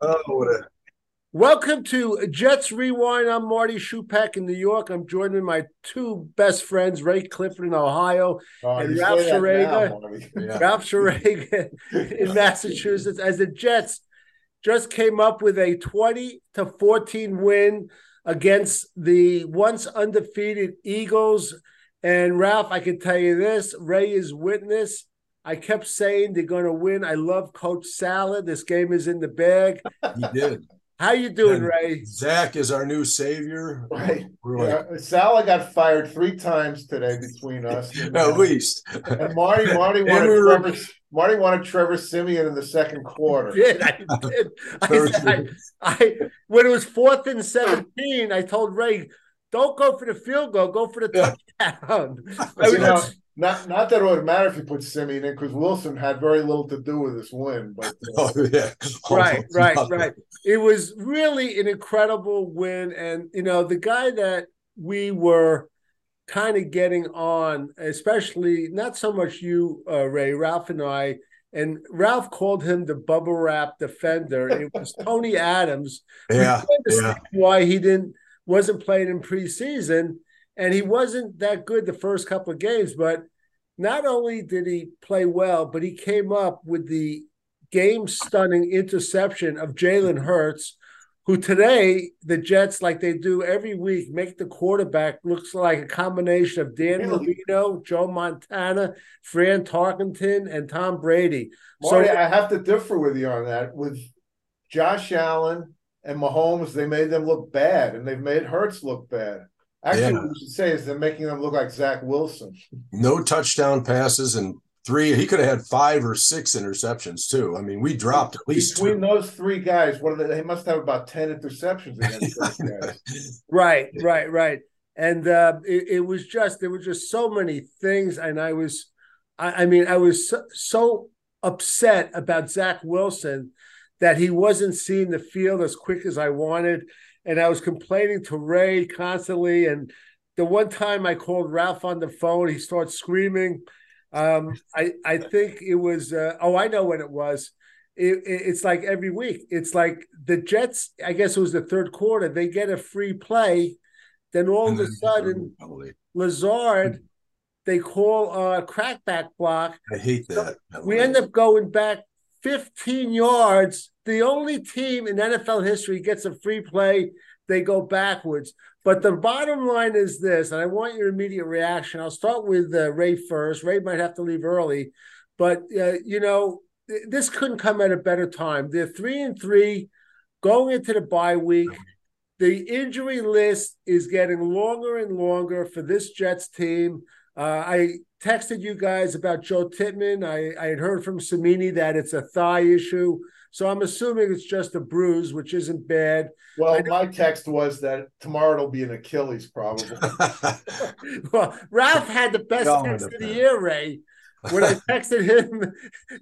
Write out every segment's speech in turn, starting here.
Oh, what a Welcome to Jets Rewind. I'm Marty Shupak in New York. I'm joined with my two best friends, Ray Clifford in Ohio Oh, and Ralph say that Schrager. now, Marty. yeah. Ralph in Massachusetts as the Jets just came up with a 20 to 14 win against the once undefeated Eagles. And Ralph, I can tell you this Ray is witness. I kept saying they're going to win. I love Coach Salad. This game is in the bag. He did. How you doing, And Ray? Zach is our new savior. Right. We're Yeah, Saleh got fired three times today between us. at least. And Marty, Marty And wanted we were- Trevor, Marty wanted Trevor Siemian in the second quarter. did. I did. I, said, I, I when it was fourth and seventeen, I told Ray, "Don't go for the field goal. Go for the touchdown." I You know, was, not not that it would matter if you put Siemian in because Wilson had very little to do with this win. But uh, Oh, yeah. right, right, nothing. right. It was really an incredible win, and you know the guy that we were kind of getting on, especially not so much you, uh, Ray, Ralph, and I. And Ralph called him the bubble wrap defender. It was Tony Adams. Yeah. We understand why he didn't wasn't playing in preseason, and he wasn't that good the first couple of games. But not only did he play well, but he came up with the game stunning interception of Jalen Hurts, who today the Jets, like they do every week, make the quarterback looks like a combination of Dan Really? Marino, Joe Montana, Fran Tarkenton, and Tom Brady. Marty, so I have to differ with you on that. With Josh Allen and Mahomes, they made them look bad, and they've made Hurts look bad. Actually, Yeah. what we should say is they're making them look like Zach Wilson. No touchdown passes and three. He could have had five or six interceptions, too. I mean, we dropped at least Between two. those three guys, what are they? They must have about ten interceptions against those guys. Right, right, right. And uh, it, it was just there were just so many things, and I was, I, I mean, I was so, so upset about Zach Wilson that he wasn't seeing the field as quick as I wanted, and I was complaining to Ray constantly. And the one time I called Ralph on the phone, he starts screaming. Um, I I think it was. Uh, oh, I know what it was. It, it- it's like every week. It's like the Jets. I guess it was the third quarter. They get a free play, then all of a sudden Probably. Lazard, they call a crackback block. I hate that. We end up going back 15 yards. The only team in NFL history gets a free play. They go backwards. But the bottom line is this, and I want your immediate reaction. I'll start with uh, Ray first. Ray might have to leave early, but uh, you know th- this couldn't come at a better time. They're three and three, going into the bye week. The injury list is getting longer and longer for this Jets team. Uh, I texted you guys about Joe Tippmann. I, I had heard from Samini that it's a thigh issue. So I'm assuming it's just a bruise, which isn't bad. Well, know- my text was that tomorrow it'll be an Achilles, probably. Well, Ralph had the best No, text of the year, Ray. When I texted him,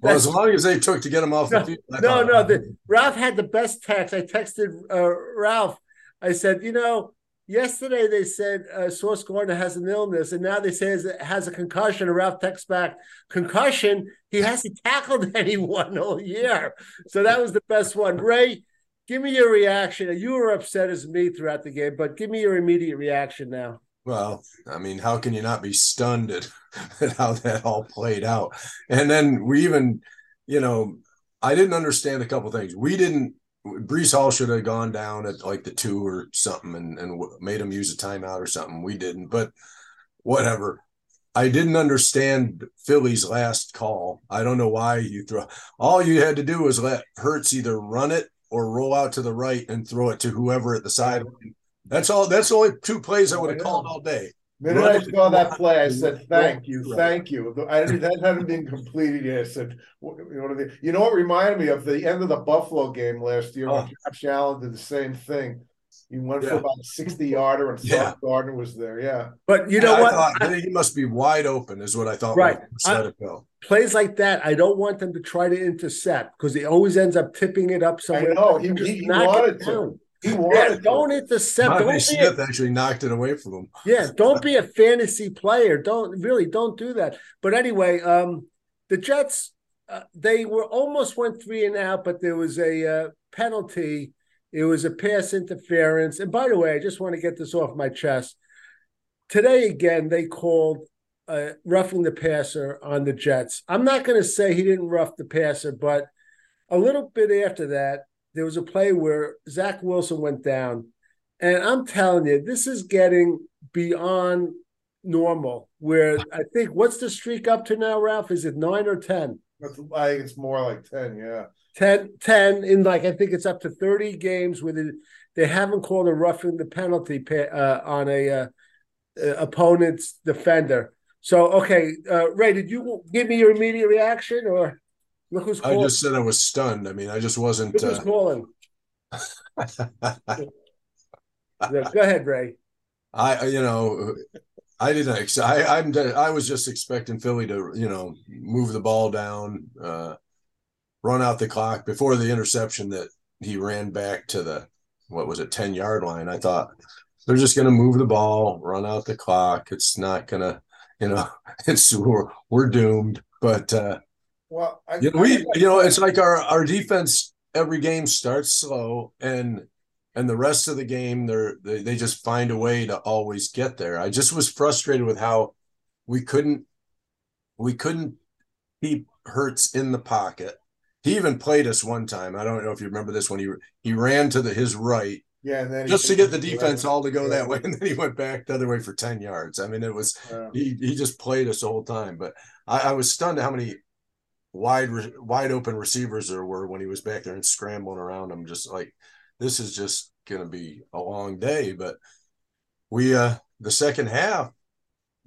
well, as long as they took to get him off the No, field. No, no. The, Ralph had the best text. I texted uh, Ralph. I said, you know, yesterday they said uh, Sauce Gardner has an illness, and now they say it has a concussion. And Ralph texts back, concussion. He hasn't tackled anyone all year. So that was the best one. Ray, give me your reaction. You were upset as me throughout the game, but give me your immediate reaction now. Well, I mean, how can you not be stunned at, at how that all played out? And then we even, you know, I didn't understand a couple things. We didn't. Breece Hall should have gone down at like the two or something and, and made him use a timeout or something. We didn't, but whatever. I didn't understand Philly's last call. I don't know why you throw. All you had to do was let Hurts either run it or roll out to the right and throw it to whoever at the sideline. That's all. That's the only two plays I would have called all day. The minute I saw that play, I said, "Thank you, Right. thank you." I didn't, that hadn't been completed yet. I said, "What- "You know, what you know what reminded me of the end of the Buffalo game last year when Oh. Josh Allen did the same thing. He went for Yeah. about sixty yarder, and Yeah. Sauce Gardner was there. Yeah, But you know I what? thought I- he must be wide open, is what I thought. Right. when I first let it go. plays like that, I don't want them to try to intercept because he always ends up tipping it up I somewhere. know he, he, he wanted to. Down. He Yeah, wanted don't to. intercept. Don't Monte be a, Smith actually knocked it away from him. yeah, don't be a fantasy player. Don't really don't do that. But anyway, um, the Jets uh, they were almost went three and out, but there was a uh, penalty. It was a pass interference. And by the way, I just want to get this off my chest. Today again, they called uh, roughing the passer on the Jets. I'm not going to say he didn't rough the passer, but a little bit after that, there was a play where Zach Wilson went down. And I'm telling you, this is getting beyond normal. Where I think, what's the streak up to now, Ralph? Is it nine or 10? I think it's more like 10, yeah. 10, 10 in like, I think it's up to 30 games where they, they haven't called a roughing the penalty uh, on a uh, uh, opponent's defender. So, okay, uh, Ray, did you give me your immediate reaction or look who's calling? I just said I was stunned. I mean, I just wasn't. Look who's Uh, calling. Yeah, Go ahead, Ray. I, you know, I didn't. Ex- I, I'm. I was just expecting Philly to, you know, move the ball down, uh, run out the clock before the interception that he ran back to the what was it, ten yard line. I thought they're just going to move the ball, run out the clock. It's not going to, you know, it's we're, we're doomed. But uh, Well, I, you know, we, you know, it's like our our defense. Every game starts slow, and and the rest of the game, they're they, they just find a way to always get there. I just was frustrated with how we couldn't we couldn't keep Hurts in the pocket. He even played us one time. I don't know if you remember this one. he he ran to the his right yeah, and then just to get the defense all to go that way, and then he went back the other way for ten yards. I mean, it was Yeah. he he just played us the whole time. But I, I was stunned at how many wide re- wide open receivers there were when he was back there and scrambling around. I'm just like, this is just gonna be a long day. But we uh the second half,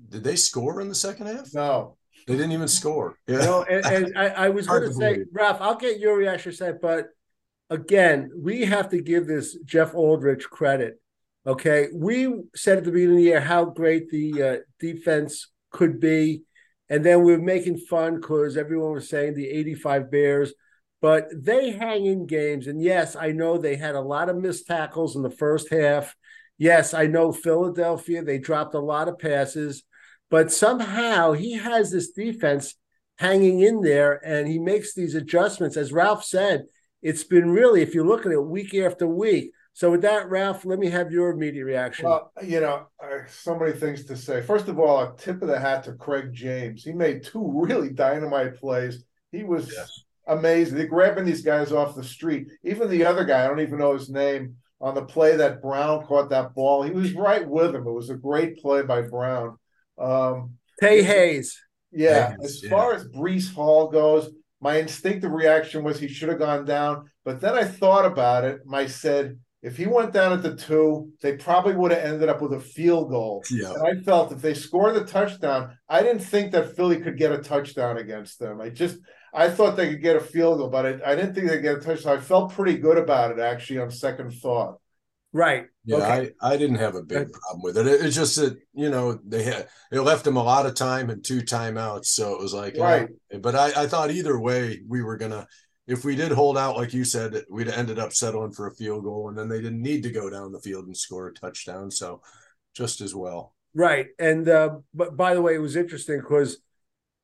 did they score in the second half? No, They didn't even score. Yeah. No, and, and I, I was going to to say. Ralph, I'll get your reaction set, but again, we have to give this Jeff Ulbrich credit. Okay, we said at the beginning of the year how great the uh, defense could be, and then we were making fun because everyone was saying the '85 Bears, but they hang in games. And yes, I know they had a lot of missed tackles in the first half. Yes, I know Philadelphia, they dropped a lot of passes, but somehow he has this defense hanging in there and he makes these adjustments. As Ralph said, it's been really, if you look at it week after week. So, with that, Ralph, let me have your immediate reaction. well, you know, uh, so many things to say. First of all, a tip of the hat to Craig James. He made two really dynamite plays. He was Yes. amazing. They're grabbing these guys off the street. Even the other guy, I don't even know his name, on the play that Brown caught that ball. He was right with him. It was a great play by Brown. Um, Tay Hayes. Yeah, Yes, as yeah. far as Breece Hall goes, my instinctive reaction was he should have gone down. But then I thought about it. and I said, if he went down at the two, they probably would have ended up with a field goal. Yeah. And I felt if they scored the touchdown, I didn't think that Philly could get a touchdown against them. I just I thought they could get a field goal, but I, I didn't think they'd get a touchdown. I felt pretty good about it actually on second thought. Right. Yeah, Okay. I, I didn't have a big problem with it. it. It's just that you know they had it left them a lot of time and two timeouts, so it was like Right. eh. But I, I thought either way we were gonna, if we did hold out like you said, we'd ended up settling for a field goal, and then they didn't need to go down the field and score a touchdown, so just as well. Right. And, uh, but by the way, it was interesting because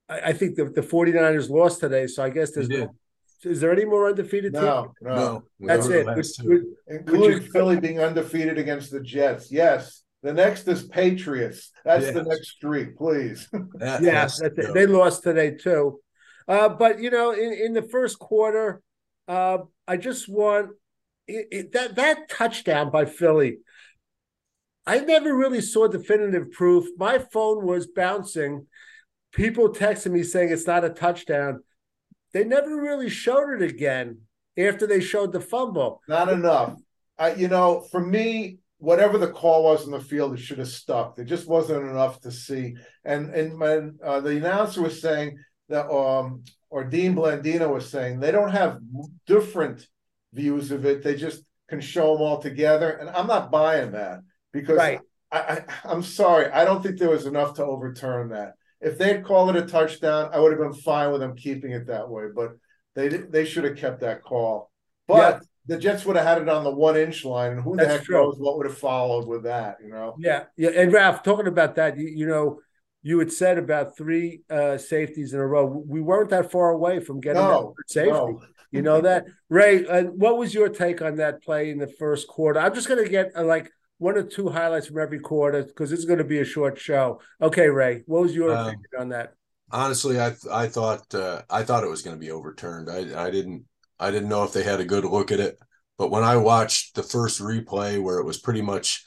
I, I think the, the 49ers lost today. So I guess there's no, is there any more undefeated teams? No, no. That's it. the last Which- two. which- Including Which Philly being undefeated against the Jets. Yes. The next is Patriots. That's the next streak, please. That yeah, has that's they lost today too. Uh, but you know, in, in the first quarter, uh, I just want it, it, that that touchdown by Philly. I never really saw definitive proof. My phone was bouncing. People texting me saying it's not a touchdown. They never really showed it again after they showed the fumble. Not enough. I, you know, for me, whatever the call was in the field, it should have stuck. There just wasn't enough to see. And and when uh, the announcer was saying that, um, or Dean Blandino was saying they don't have different views of it. They just can show them all together. And I'm not buying that because Right. I, I I'm sorry. I don't think there was enough to overturn that. If they'd called it a touchdown, I would have been fine with them keeping it that way. But they they should have kept that call. But the Jets would have had it on the one inch line, and who the heck true. knows what would have followed with that, you know? Yeah, yeah. And Ralph, talking about that, you, you know, you had said about three uh, safeties in a row. We weren't that far away from getting No, that safety. no. You know that, Ray. Uh, what was your take on that play in the first quarter? I'm just going to get uh, like one or two highlights from every quarter because this is going to be a short show. Okay, Ray, what was your Um, opinion on that? honestly, I I thought uh, I thought it was going to be overturned. I I didn't I didn't know if they had a good look at it, but when I watched the first replay where it was pretty much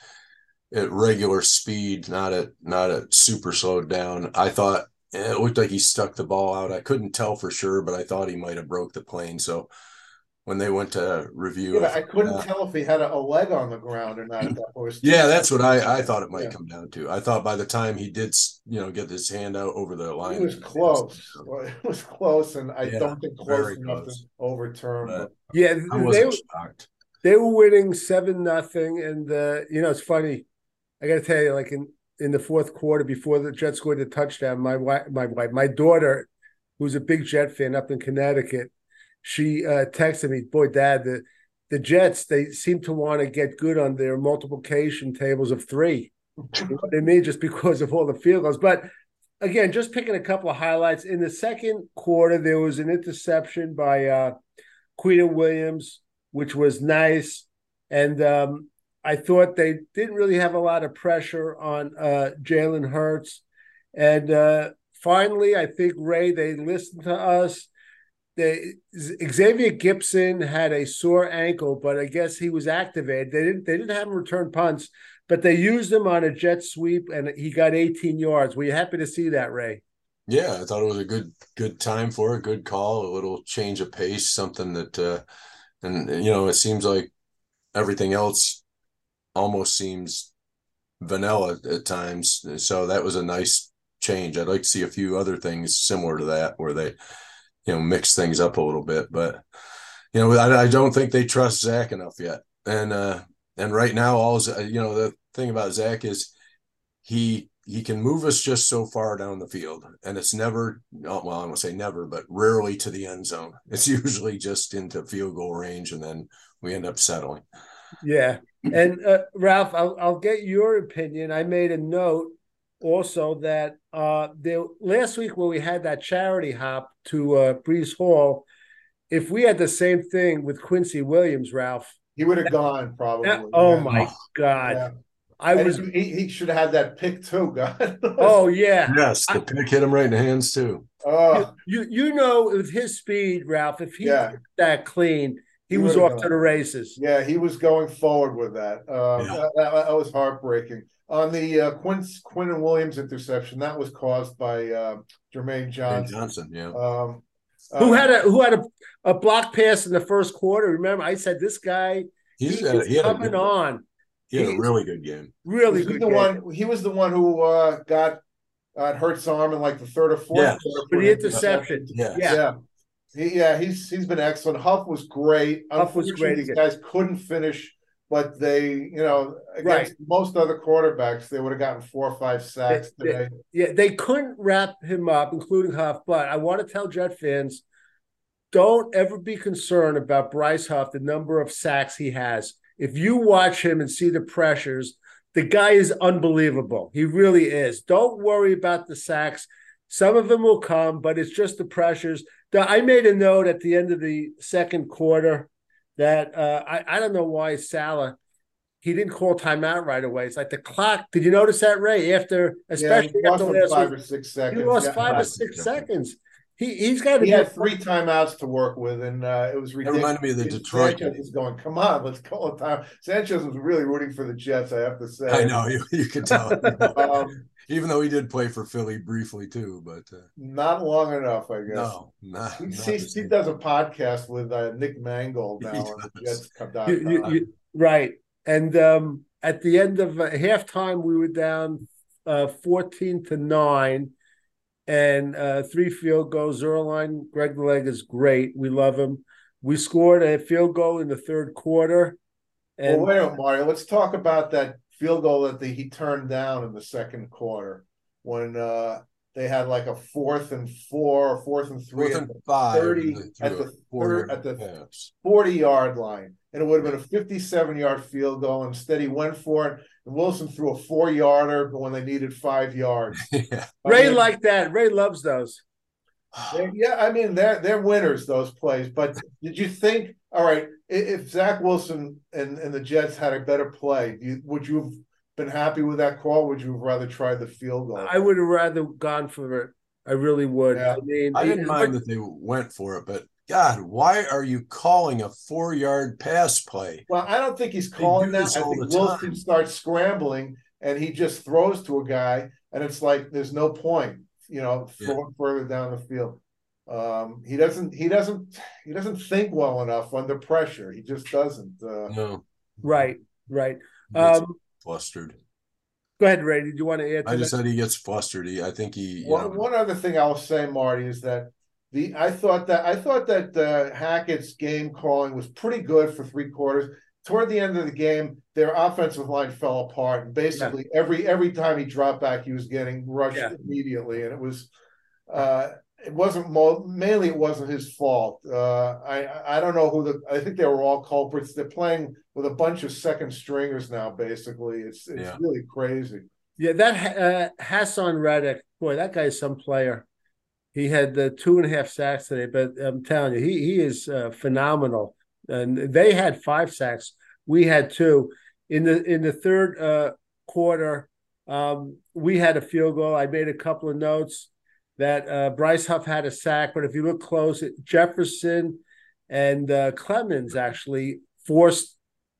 at regular speed, not at not at super slowed down, I thought eh, it looked like he stuck the ball out. I couldn't tell for sure, but I thought he might have broke the plane. So when they went to review, Yeah, but I couldn't uh, tell if he had a, a leg on the ground or not at that. Yeah, that's what I I thought it might Yeah. come down to. I thought by the time he did, you know, get his hand out over the line, It was close. Well, It was close, and I Yeah, don't think very close enough close. to overturn. But- Yeah, I they wasn't shocked. they were winning seven nothing, and uh, you know it's funny. I got to tell you, like in in the fourth quarter, before the Jets scored the touchdown, my wife, my wife, my daughter, who's a big Jet fan up in Connecticut, she uh, texted me, "Boy, Dad, the the Jets they seem to want to get good on their multiplication tables of three. You know what I mean? Just because of all the field goals, but." Again, just picking a couple of highlights. In the second quarter, there was an interception by uh, Quinnen Williams, which was nice. And um, I thought they didn't really have a lot of pressure on uh, Jalen Hurts. And uh, finally, I think Ray, they listened to us. They, Xavier Gipson had a sore ankle, but I guess he was activated. They didn't. They didn't have him return punts, but they used him on a jet sweep, and he got 18 yards. Were you happy to see that, Ray? Yeah, I thought it was a good good time for a good call, a little change of pace, something that uh and you know, it seems like everything else almost seems vanilla at times. So that was a nice change. I'd like to see a few other things similar to that where they, you know, mix things up a little bit. But you know, I, I don't think they trust Zach enough yet. And uh and right now, all you know, the thing about Zach is he he can move us just so far down the field, and it's never oh, well, I won't say never, but rarely to the end zone. It's usually just into field goal range, and then we end up settling. Yeah, and uh, Ralph, I'll I'll get your opinion. I made a note also that uh there last week when we had that charity hop to uh Breece Hall, if we had the same thing with Quincy Williams, Ralph. He would have gone probably. that- oh yeah. my God. Yeah. I And was he, he should have had that pick too, God. oh yeah. Yes, the pick hit him right in the hands too. Oh, You you know with his speed, Ralph, if he Yeah. that clean, he, He was would've off to the races. yeah, he was going forward with that. Um, Yeah. that, that- that was heartbreaking. On the uh, Quinn Quinn and Williams interception, that was caused by uh, Jermaine Ben Johnson. Johnson, yeah. Um, Who uh, had a who had a, a block pass in the first quarter? Remember, I said this guy He's he's had, he had, a, coming on. he had a really good game. Really was he good. the game. one. He was the one who uh, got uh, Hurt's arm in like the third or fourth Yeah. quarter For the an interception. Yeah. Yeah. Yeah. He, yeah, he's he's been excellent. Huff was great. Huff was great These guys couldn't finish, but they, you know, against Right. most other quarterbacks, they would have gotten four or five sacks They- they- today. Yeah, they couldn't wrap him up, including Huff. But I want to tell Jet fans, don't ever be concerned about Bryce Huff, the number of sacks he has. If you watch him and see the pressures, the guy is unbelievable. He really is. Don't worry about the sacks. Some of them will come, but it's just the pressures. The- I made a note at the end of the second quarter that uh, I, I don't know why Saleh he didn't call timeout right away. It's like the clock. Did you notice that, Ray? After, Yeah, especially he lost after last five week, or six seconds, he seconds. lost Yeah. five or five, six six seconds. He he's got to He had three timeouts to work with, and uh, it was That ridiculous. reminded me of the Detroit Sanchez game. going, "Come on, let's call it time." Sanchez was really rooting for the Jets. I have to say. I know you, you could tell, Um, even though he did play for Philly briefly too. But uh, not long enough, I guess. no, not, He, not he, he does a podcast with uh, Nick Mangold now He on does. You- you- you- right. And um, at the end of uh, halftime, we were down uh, fourteen to nine, and uh, three field goals. Zuerlein, Greg Leg is great. We love him. We scored a field goal in the third quarter, and well, wait a minute, Mario. Let's talk about that field goal that the, he turned down in the second quarter when uh, they had like a fourth and four or fourth and three Fourth at and the five 30 at the four-yard third- at the- 40 yard line. and it would have been a 57 yard field goal. Instead, he went for it, and Wilson threw a four yarder when they needed five yards. yeah. Ray I mean, like that. Ray loves those. yeah, I mean they're they're winners those plays. But did you think? All right, i- if Zach Wilson and, and the Jets had a better play, you, would you have been happy with that call? Would you have rather tried the field goal? I would have rather gone for it. I really would. Yeah. I mean, I didn't it- mind that they went for it, but God, why are you calling a four yard pass play? Well, I don't think he's calling that. I think Wilson time. starts scrambling and he just throws to a guy, and it's like there's no point, you know, Yeah. throwing further down the field. Um, he doesn't. He doesn't. He doesn't think well enough under pressure. He just doesn't. Uh, No, right, right. Um, flustered. go ahead, Ray. Did you want to add to I just that? said he gets flustered. He, I think he. One, know, one other thing I'll say, Marty, is that the I thought that I thought that uh, Hackett's game calling was pretty good for three quarters. Toward the end of the game, their offensive line fell apart, and basically every every time he dropped back, he was getting rushed Yeah. immediately, and it was. Uh, it wasn't mo- mainly it wasn't his fault. Uh, I I don't know who the I think they were all culprits. They're playing with a bunch of second stringers now. Basically, it's it's Yeah. really crazy. Yeah, that uh, Haason Reddick, boy, that guy's some player. He had the two and a half sacks today, but I'm telling you, he he is uh, phenomenal. And they had five sacks, we had two. In the in the third uh, quarter, um, we had a field goal. I made a couple of notes that uh, Bryce Huff had a sack, but if you look close, it, Jefferson and uh, Clemons actually forced.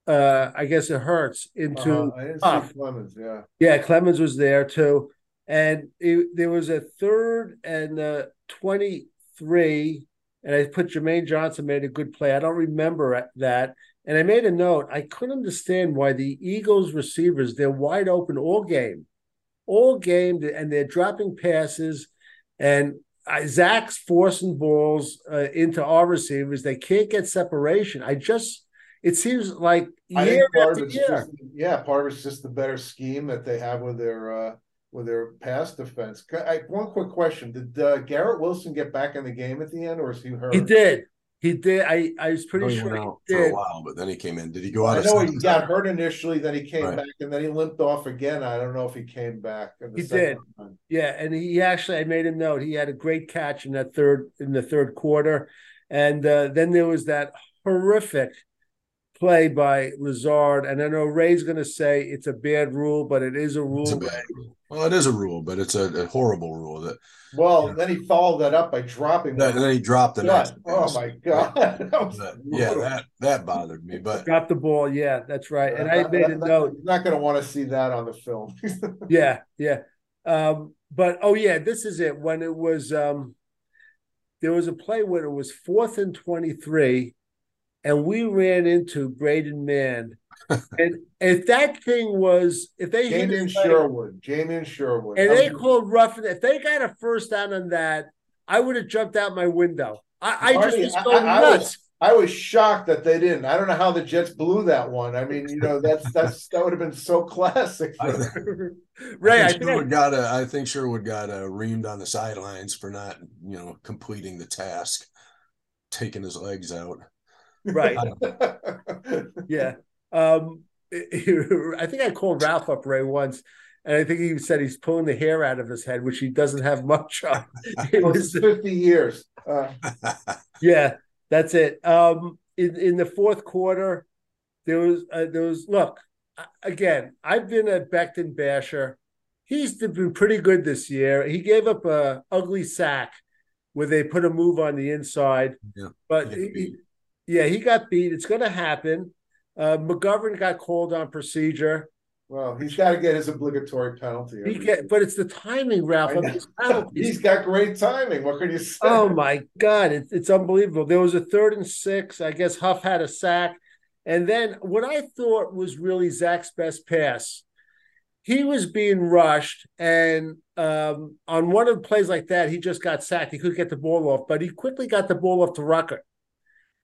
Uh, I guess it hurts into Uh-huh. I didn't see Clemons. Yeah. Yeah, Clemons was there too. And it, there was a third and uh, 23, and I put Jermaine Johnson made a good play. I don't remember that. And I made a note. I couldn't understand why the Eagles receivers, they're wide open all game, all game, and they're dropping passes. And Zach's forcing balls uh, into our receivers. They can't get separation. I just, it seems like year part after year. just yeah, part of it's just the better scheme that they have with their uh with their pass defense. I, one quick question: Did uh, Garrett Wilson get back in the game at the end, or is he hurt? He did. He did. I, I was I pretty he sure went he out for a did. while, but then he came in. Did he go out? I a know he got hurt initially, then he came Right. back, and then he limped off again. I don't know if he came back. in the He second did. time. Yeah, and he actually I made a note. He had a great catch in that third in the third quarter, and uh, then there was that horrific play by Lazard. And I know Ray's going to say it's a bad rule, but it is a rule. It's a bad rule. Well, it is a rule, but it's a, a horrible rule that, Well, Yeah. then he followed that up by dropping. that. And then he dropped the next. Gut. Oh my god! That But, yeah, that that bothered me. But Got the ball. Yeah, that's right. And I made a that- that- note. You're not going to want to see that on the film. Yeah, yeah. Um, but oh yeah, this is it. When it was um there was a play where it was fourth and 23, and we ran into Braden Mann. And if that thing was if they Jamie it and Sherwood. Jamie and Sherwood. and they called roughing if they got a first down on that, I would have jumped out my window. I, I just was going I- I nuts. was- I was shocked that they didn't. I don't know how the Jets blew that one. I mean, you know, that's that's that would have been so classic. For I- them. Ray, I I think think Sherwood got a, I think Sherwood got uh, reamed on the sidelines for not, you know, completing the task, taking his legs out. right. Yeah. Um, I think I called Ralph up Ray once, and I think he said he's pulling the hair out of his head, which he doesn't have much of. It was- it's Fifty years. Uh, yeah, that's it. Um, in in the fourth quarter, there was uh, there was look again. I've been a Becton basher. He's been pretty good this year. He gave up a ugly sack where they put a move on the inside, Yeah, but he got he- beat. yeah, he got beat. It's going to happen. Uh, McGovern got called on procedure. well, he's got to get his obligatory penalty. He get, but it's the timing, Ralph. He's got great timing. What can you say? Oh my God, it's it's unbelievable. There was a third and six. I guess Huff had a sack. And then what I thought was really Zach's best pass, he was being rushed. And um, on one of the plays like that, he just got sacked. He couldn't get the ball off, but he quickly got the ball off to Rucker.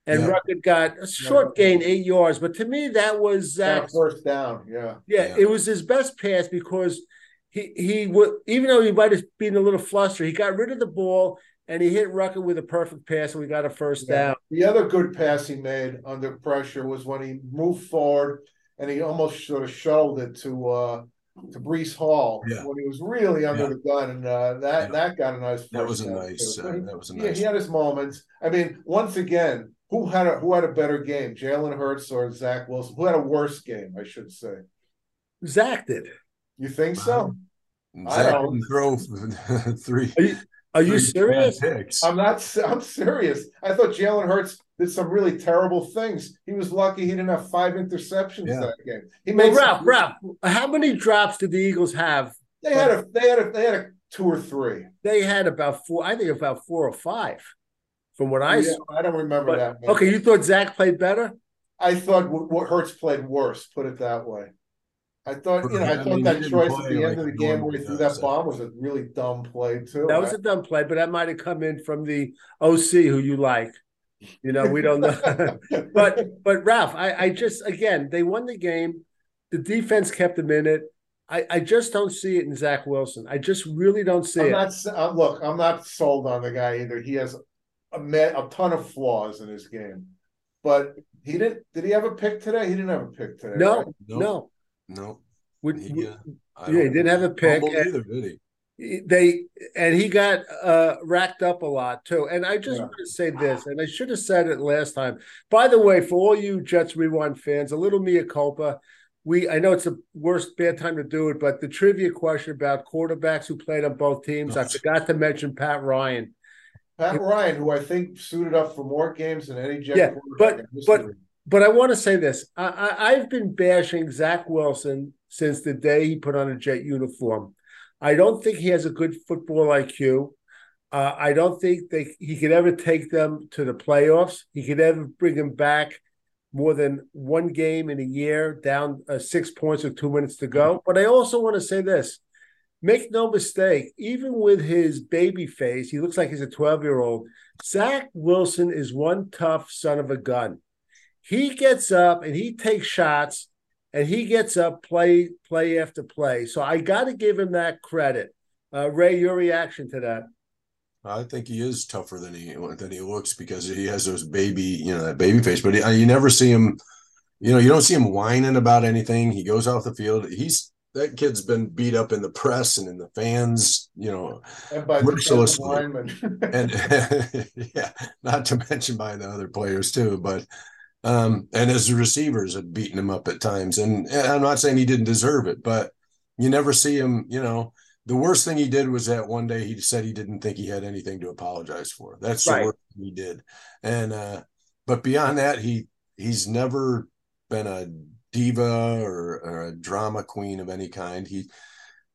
And Yeah. Rucker got a short gain, eight yards. But to me, that was Got a first down. Yeah. yeah, Yeah. it was his best pass because he he would even though he might have been a little flustered, he got rid of the ball and he hit Rucker with a perfect pass, and we got a first Yeah. down. The other good pass he made under pressure was when he moved forward and he almost sort of shuttled it to uh to Breece Hall Yeah. when he was really under Yeah. the gun, and uh, that Yeah. that got a nice. That was a nice. Uh, that was a yeah, nice. he had his moments. I mean, once again, who had a who had a better game, Jalen Hurts or Zach Wilson? Who had a worse game, I should say? Zach did. You think so? I Zach don't- didn't throw three. Are you, are you serious? Picks. I'm not. I'm serious. I thought Jalen Hurts did some really terrible things. He was lucky he didn't have five interceptions Yeah. that game. He Well, made some- Ralph, Ralph, how many drops did the Eagles have? They had a. They had a. They had a two or three. They had about four. I think about four or five, from what I Yeah, saw. I don't remember But- that. many. Okay, you thought Zach played better? I thought what what Hurts played worse. Put it that way. I thought you know. I I thought mean, that choice at play the like end of the game where he threw that bomb was a really dumb play too. That was a dumb play, but that might have come in from the OC who you like. You know, we don't know. but but Ralph, I, I just again they won the game. The defense kept them in it. I, I just don't see it in Zach Wilson. I just really don't see I'm it. not. uh, Look, I'm not sold on the guy either. He has a ma- a ton of flaws in his game, but he didn't. Did he have a pick today? He didn't have a pick today. no, right? No. No. Would- He, would- uh, yeah, he didn't have a pick, fumbled and- either, did he? they and he got uh racked up a lot too. And I just Yeah. want to say this, and I should have said it last time. By the way, for all you Jets Rewind fans, a little mea culpa. We I know it's the worst bad time to do it, but the trivia question about quarterbacks who played on both teams, I forgot to mention Pat Ryan. Pat Ryan, who I think suited up for more games than any Jet Yeah, but- history. But I want to say this: I, I, I've been bashing Zach Wilson since the day he put on a jet uniform. I don't think he has a good football IQ. Uh, I don't think they he could ever take them to the playoffs. He could ever bring them back more than one game in a year, down uh, six points with two minutes to go. But I also want to say this: make no mistake, even with his baby face, he looks like he's a twelve-year-old. Zach Wilson is one tough son of a gun he gets up and he takes shots and he gets up play play after play. So I got to give him that credit. Uh, Ray, your reaction to that? I think he is tougher than he than he looks because he has those baby, you know, that baby face. But he, you never see him, you know, you don't see him whining about anything. He goes off the field. He's that kid's been beat up in the press and in the fans, you know, and by mercilessly. linemen. and yeah, not to mention by the other players too, but um, and his receivers had beaten him up at times. And, and I'm not saying he didn't deserve it, but you never see him, you know. The worst thing he did was that one day he said he didn't think he had anything to apologize for. That's Right. the worst thing he did. And uh, but beyond that, he he's never been a diva or, or a drama queen of any kind. He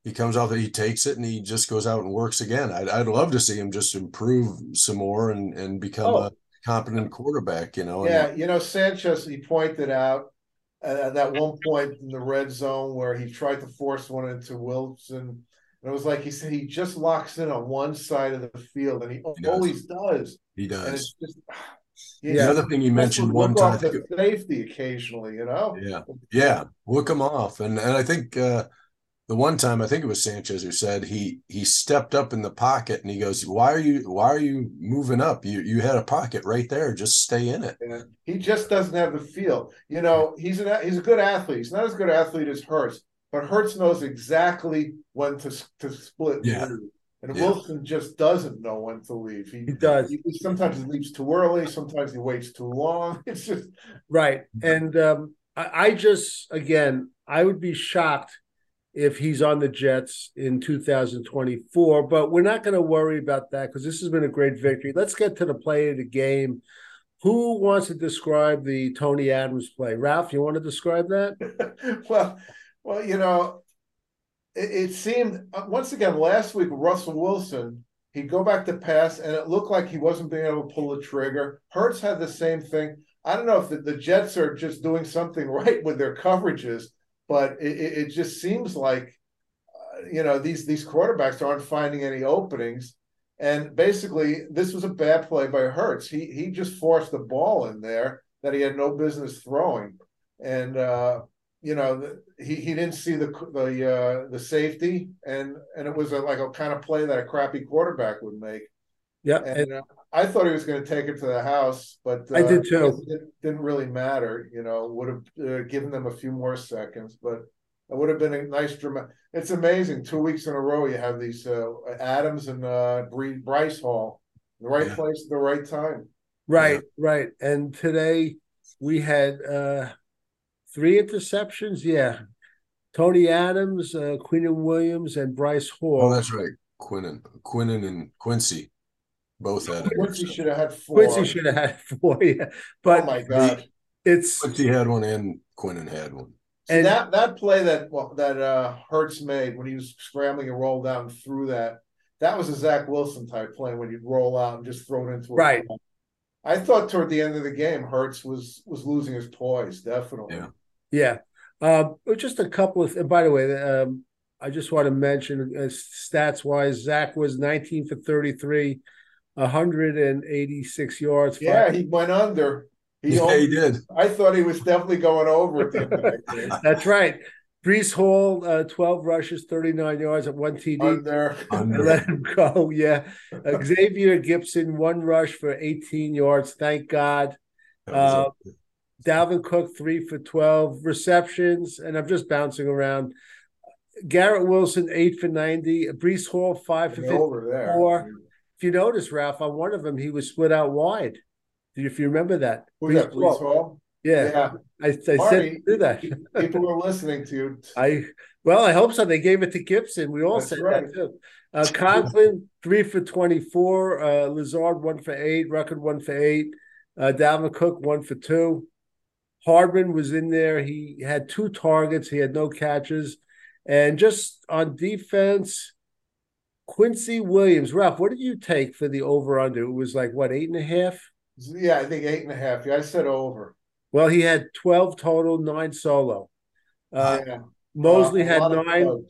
he comes out there, he takes it, and he just goes out and works again. I'd, I'd love to see him just improve some more and and become Oh. a competent quarterback. You know, and- Yeah, you know, Sanchez, he pointed out uh, at that one point in the red zone where he tried to force one into Wilson. And it was like he said he just locks in on one side of the field, and he, does. always does. he And it's does. Just The Yeah. other thing you mentioned one time, safety occasionally, you know. yeah, yeah, look him off, and and I think uh, the one time I think it was Sanchez who said he he stepped up in the pocket and he goes, "Why are you Why are you moving up? You you had a pocket right there. Just stay in it." And he just doesn't have the feel. You know, he's an he's a good athlete. He's not as good an athlete as Hurts, but Hurts knows exactly when to to split. Yeah. leave. And Yeah. Wilson just doesn't know when to leave. He, He does. he- sometimes he leaves too early. Sometimes he waits too long. It's just Right. And um, I, I just, again, I would be shocked if he's on the Jets in 2024, but we're not going to worry about that because this has been a great victory. Let's get to the play of the game. Who wants to describe the Tony Adams play? Ralph, you want to describe that? well, well, you know, it, it seemed uh, once again last week Russell Wilson he'd go back to pass and it looked like he wasn't being able to pull the trigger. Hurts had the same thing. I don't know if the, the Jets are just doing something right with their coverages, but it, it, just seems like uh, you know these these quarterbacks aren't finding any openings. And basically, this was a bad play by Hurts. He he just forced the ball in there that he had no business throwing, and uh, you know the, he he didn't see the the uh, the safety, and and it was a, like a kind of play that a crappy quarterback would make. Yeah, and, uh, I thought he was going to take it to the house, but uh, I did too. It didn't really matter. You know, would have uh, given them a few more seconds, but it would have been a nice dramatic. It's amazing. Two weeks in a row, you have these uh, Adams and uh, Bryce Hall, the right yeah. place at the right time. Right, yeah. right. And today we had uh, three interceptions. Yeah, Tony Adams, uh, Quinnen Williams, and Bryce Hall. Oh, that's right. Quinnen, Quinnen, and Quincy both had. It. Quincy should have had four. Quincy should have had four. Yeah, but oh my god, it's Quincy had one and Quinnen had one. And that that play that well, that uh Hurts made when he was scrambling and rolled down through that, that was a Zach Wilson type play when you'd roll out and just throw it into a right. Ball. I thought toward the end of the game, Hurts was was losing his poise, definitely. Yeah. Yeah. Um, just a couple of. And by the way, um, I just want to mention uh, stats wise, Zach was 19 for 33, 186 yards. Yeah, five. he went under. He, yeah, he did. I thought he was definitely going over it. That's right. Breece Hall, uh, 12 rushes, 39 yards at one TD. Under. Under. Let him go. Yeah. Uh, Xavier Gipson, one rush for 18 yards. Thank God. Uh, Dalvin Cook, three for 12 receptions. And I'm just bouncing around. Garrett Wilson, eight for 90. Breece Hall, five for 54. If you notice, Ralph, on one of them, he was split out wide. If you remember that. Who's that, Breece Hall? Yeah, yeah. I, I Marty, said do that. people are listening to you. I well, I hope so. They gave it to Gipson. We all That's said right. that too. Uh, Conklin three for twenty four. Uh, Lazard one for eight. Record one for eight. Uh, Dalvin Cook one for two. Hardman was in there. He had two targets. He had no catches, and just on defense, Quincy Williams. Ralph, what did you take for the over under? It was like what eight and a half. Yeah, I think eight and a half. Yeah, I said over. Well, he had 12 total, nine solo. Uh, yeah. Mosley uh, had nine,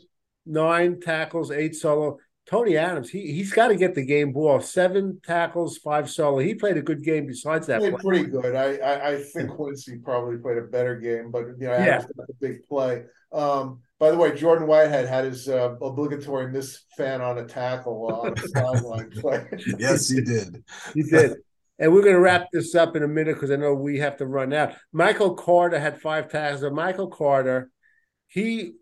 nine tackles, eight solo. Tony Adams, he he's got to get the game ball. Seven tackles, five solo. He played a good game. Besides that, played pretty good. I, I, I think Quincy probably played a better game, but you know, Adams yeah. a big play. Um, by the way, Jordan Whitehead had his uh, obligatory miss fan on a tackle on the sideline play. yes, he did. he did. And we're going to wrap this up in a minute because I know we have to run out. Michael Carter had five tackles. And Michael Carter, he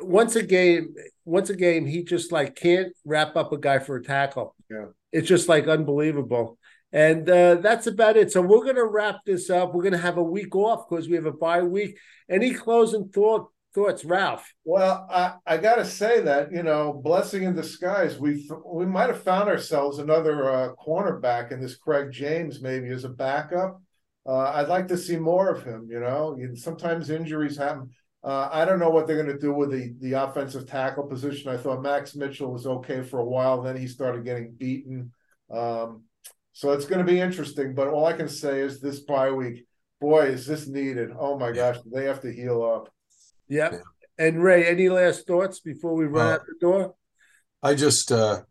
once a game, once a game, he just like can't wrap up a guy for a tackle. Yeah, it's just like unbelievable. And uh, that's about it. So we're going to wrap this up. We're going to have a week off because we have a bye week. Any closing thought thoughts, Ralph? Well, I, I got to say that you know, blessing in disguise. We we might have found ourselves another uh, cornerback in this Craig James, maybe as a backup. Uh, I'd like to see more of him. You know, sometimes injuries happen. Uh, I don't know what they're going to do with the the offensive tackle position. I thought Max Mitchell was okay for a while, then he started getting beaten. Um, so it's going to be interesting. But all I can say is this bye week, boy, is this needed. Oh my gosh, they have to heal up. Yep. Yeah. And Ray, any last thoughts before we run uh, out the door? I just uh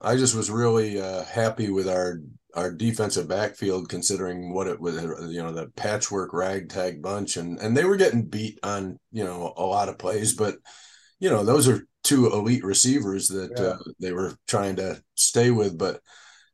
I just was really uh happy with our our defensive backfield considering what it was you know the patchwork ragtag bunch and and they were getting beat on you know a lot of plays but you know those are two elite receivers that yeah. uh, they were trying to stay with but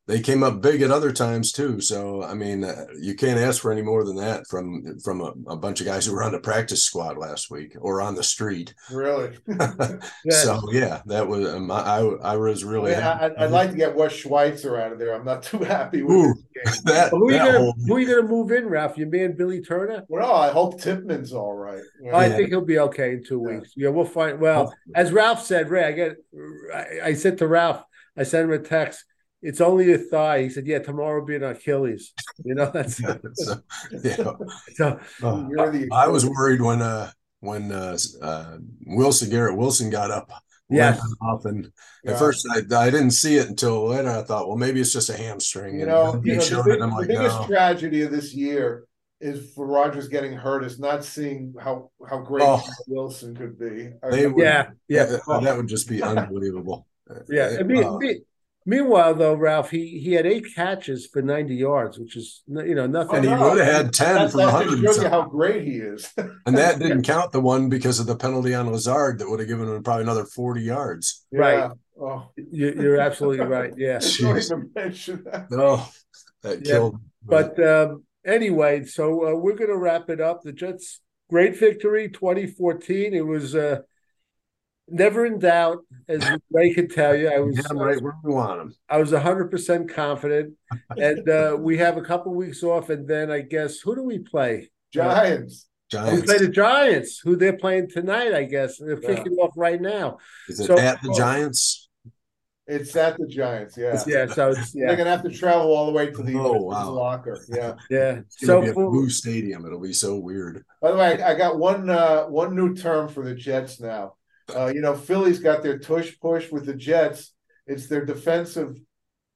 they came up big at other times too. So I mean, uh, you can't ask for any more than that from from a, a, bunch of guys who were on the practice squad last week or on the street. Really? so yeah, that was um, I I was really. I would like to get Wes Schweitzer out of there. I'm not too happy with Ooh, that. who, are you gonna, whole... who are you gonna move in, Ralph? Your man Billy Turner? Well, I hope Tippmann's all right. Yeah. I think he'll be okay in two weeks. Yeah, we'll find. Well, as Ralph said, Ray, I get. I, I said to Ralph, I sent him a text it's only a thigh. He said, "Yeah, tomorrow will be an Achilles." You know, that's yeah. So, yeah. so uh, I, I, was worried when uh when uh, uh Wilson Garrett Wilson got up. Yeah, off and yeah. at first I, I didn't see it until later. I thought, well, maybe it's just a hamstring. You know, you know the, big, the like, biggest no. tragedy of this year is for Rodgers getting hurt is not seeing how how great oh, Wilson could be. Would, yeah, yeah, that, that, would just be unbelievable. Yeah, uh, Meanwhile, though, Ralph, he he had eight catches for 90 yards, which is you know nothing. And he would have had 10 That, from that 100. just shows you how great he is. And that didn't count the one because of the penalty on Lazard that would have given him probably another 40 yards. Right. Oh, You, you're absolutely right. Yeah. I didn't Jeez. even mention that. Oh, that Yeah, killed. But um, anyway, so uh, we're going to wrap it up. The Jets, great victory, 2014. It was uh, never in doubt, as Ray could tell you. I was yeah, right where we want him. I was 100% confident. And uh, we have a couple weeks off, and then I guess who do we play? Giants. Giants. We play the Giants, who they're playing tonight, I guess. They're Yeah. kicking off right now. Is it So- at the Giants? It's at the Giants. Yeah. Yeah, so it's They're gonna have to travel all the way to the Oh, wow. locker. Yeah. yeah. It's So be a for, blue stadium. It'll be so weird. By the way, I, I got one uh one new term for the Jets now. Uh, you know, Philly's got their tush push with the Jets. It's their defensive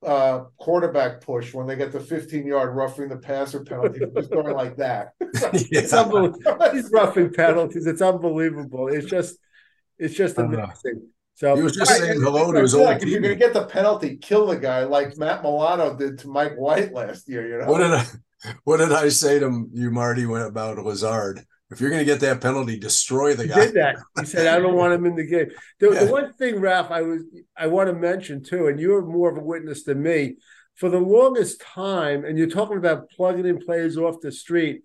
uh quarterback push when they get the 15 yard roughing the passer penalty, just going like that. it's unbelievable. These roughing penalties, it's unbelievable. It's just, it's just amazing. So He was just Right, saying hello to his old like if you're gonna get the penalty, kill the guy like Matt Milano did to Mike White last year. You know, What did I what did I say to you, Marty, when about Lazard? If you're gonna get that penalty, destroy the He guy. did that. He said, "I don't want him in the game." The, Yeah. the one thing, Ralph, I was I want to mention too, and you're more of a witness than me. For the longest time, and you're talking about plugging in players off the street.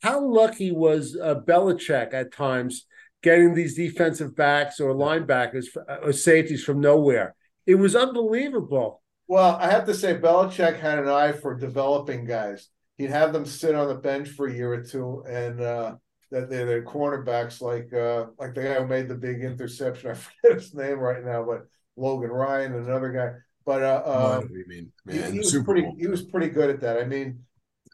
How lucky was uh, Belichick at times getting these defensive backs or linebackers uh, or safeties from nowhere? It was unbelievable. Well, I have to say, Belichick had an eye for developing guys. He'd have them sit on the bench for a year or two, and uh, that they're, they're cornerbacks like uh, like the guy who made the big interception. I forget his name right now, but Logan Ryan, another guy. But uh, uh, What do you mean, he, man? he was Super pretty Bowl. he was pretty good at that. I mean,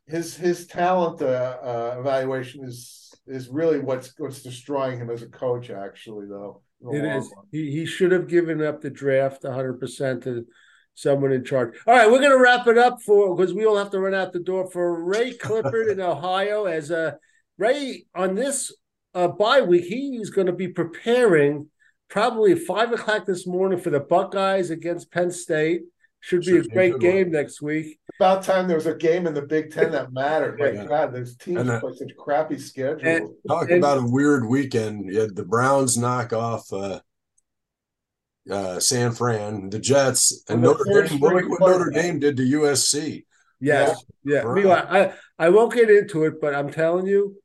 his his talent uh, uh, evaluation is is really what's what's destroying him as a coach. Actually, though, in the It long is. run. He he should have given up the draft 100 percent to someone in charge. All right, we're gonna wrap it up for because we all have to run out the door for Ray Clifford in Ohio. As uh, Ray on this uh, bye week, he's going to be preparing probably five o'clock this morning for the Buckeyes against Penn State. Should be Should a be a great good game one. next week. About time there was a game in the Big Ten that mattered. My Yeah. God, those teams And, uh, play such crappy schedules. and- Talk And- about a weird weekend. You had the Browns knock off uh, uh, San Fran, the Jets, and And the Notre third Dame. Look what Notre quarterback. Dame did to USC. Yes, yeah. Right. Meanwhile, I I won't get into it, but I'm telling you,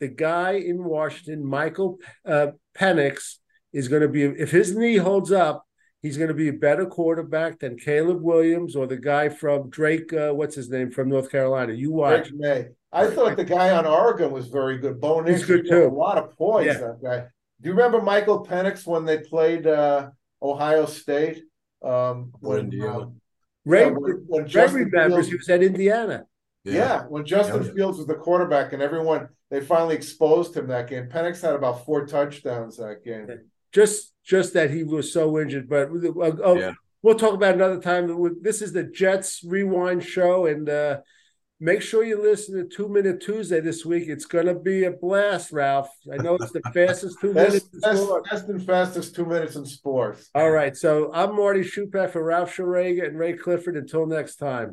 the guy in Washington, Michael uh, Penix, is going to be if his knee holds up, he's going to be a better quarterback than Caleb Williams or the guy from Drake. Uh, what's his name from North Carolina? You watch. Drake Maye. I thought the guy on Oregon was very good. Bo Nix He's good, too. A lot of points. Yeah. That guy. Do you remember Michael Penix when they played uh, Ohio State? Um, when, Indiana. um, Ray, yeah, when, when Ray Justin remembers Fields- he was at Indiana. Yeah. when Justin Yeah, yeah. Fields was the quarterback and everyone they finally exposed him that game. Penix had about four touchdowns that game. Just just that he was so injured, but uh, oh, Yeah. we'll talk about it another time. This is the Jets Rewind show, and uh, make sure you listen to Two Minute Tuesday this week. It's going to be a blast, Ralph. I know it's the fastest two minutes. In best, sport. best and fastest two minutes in sports. All right, so I'm Marty Shupak for Ralph Sharega and Ray Clifford. Until next time.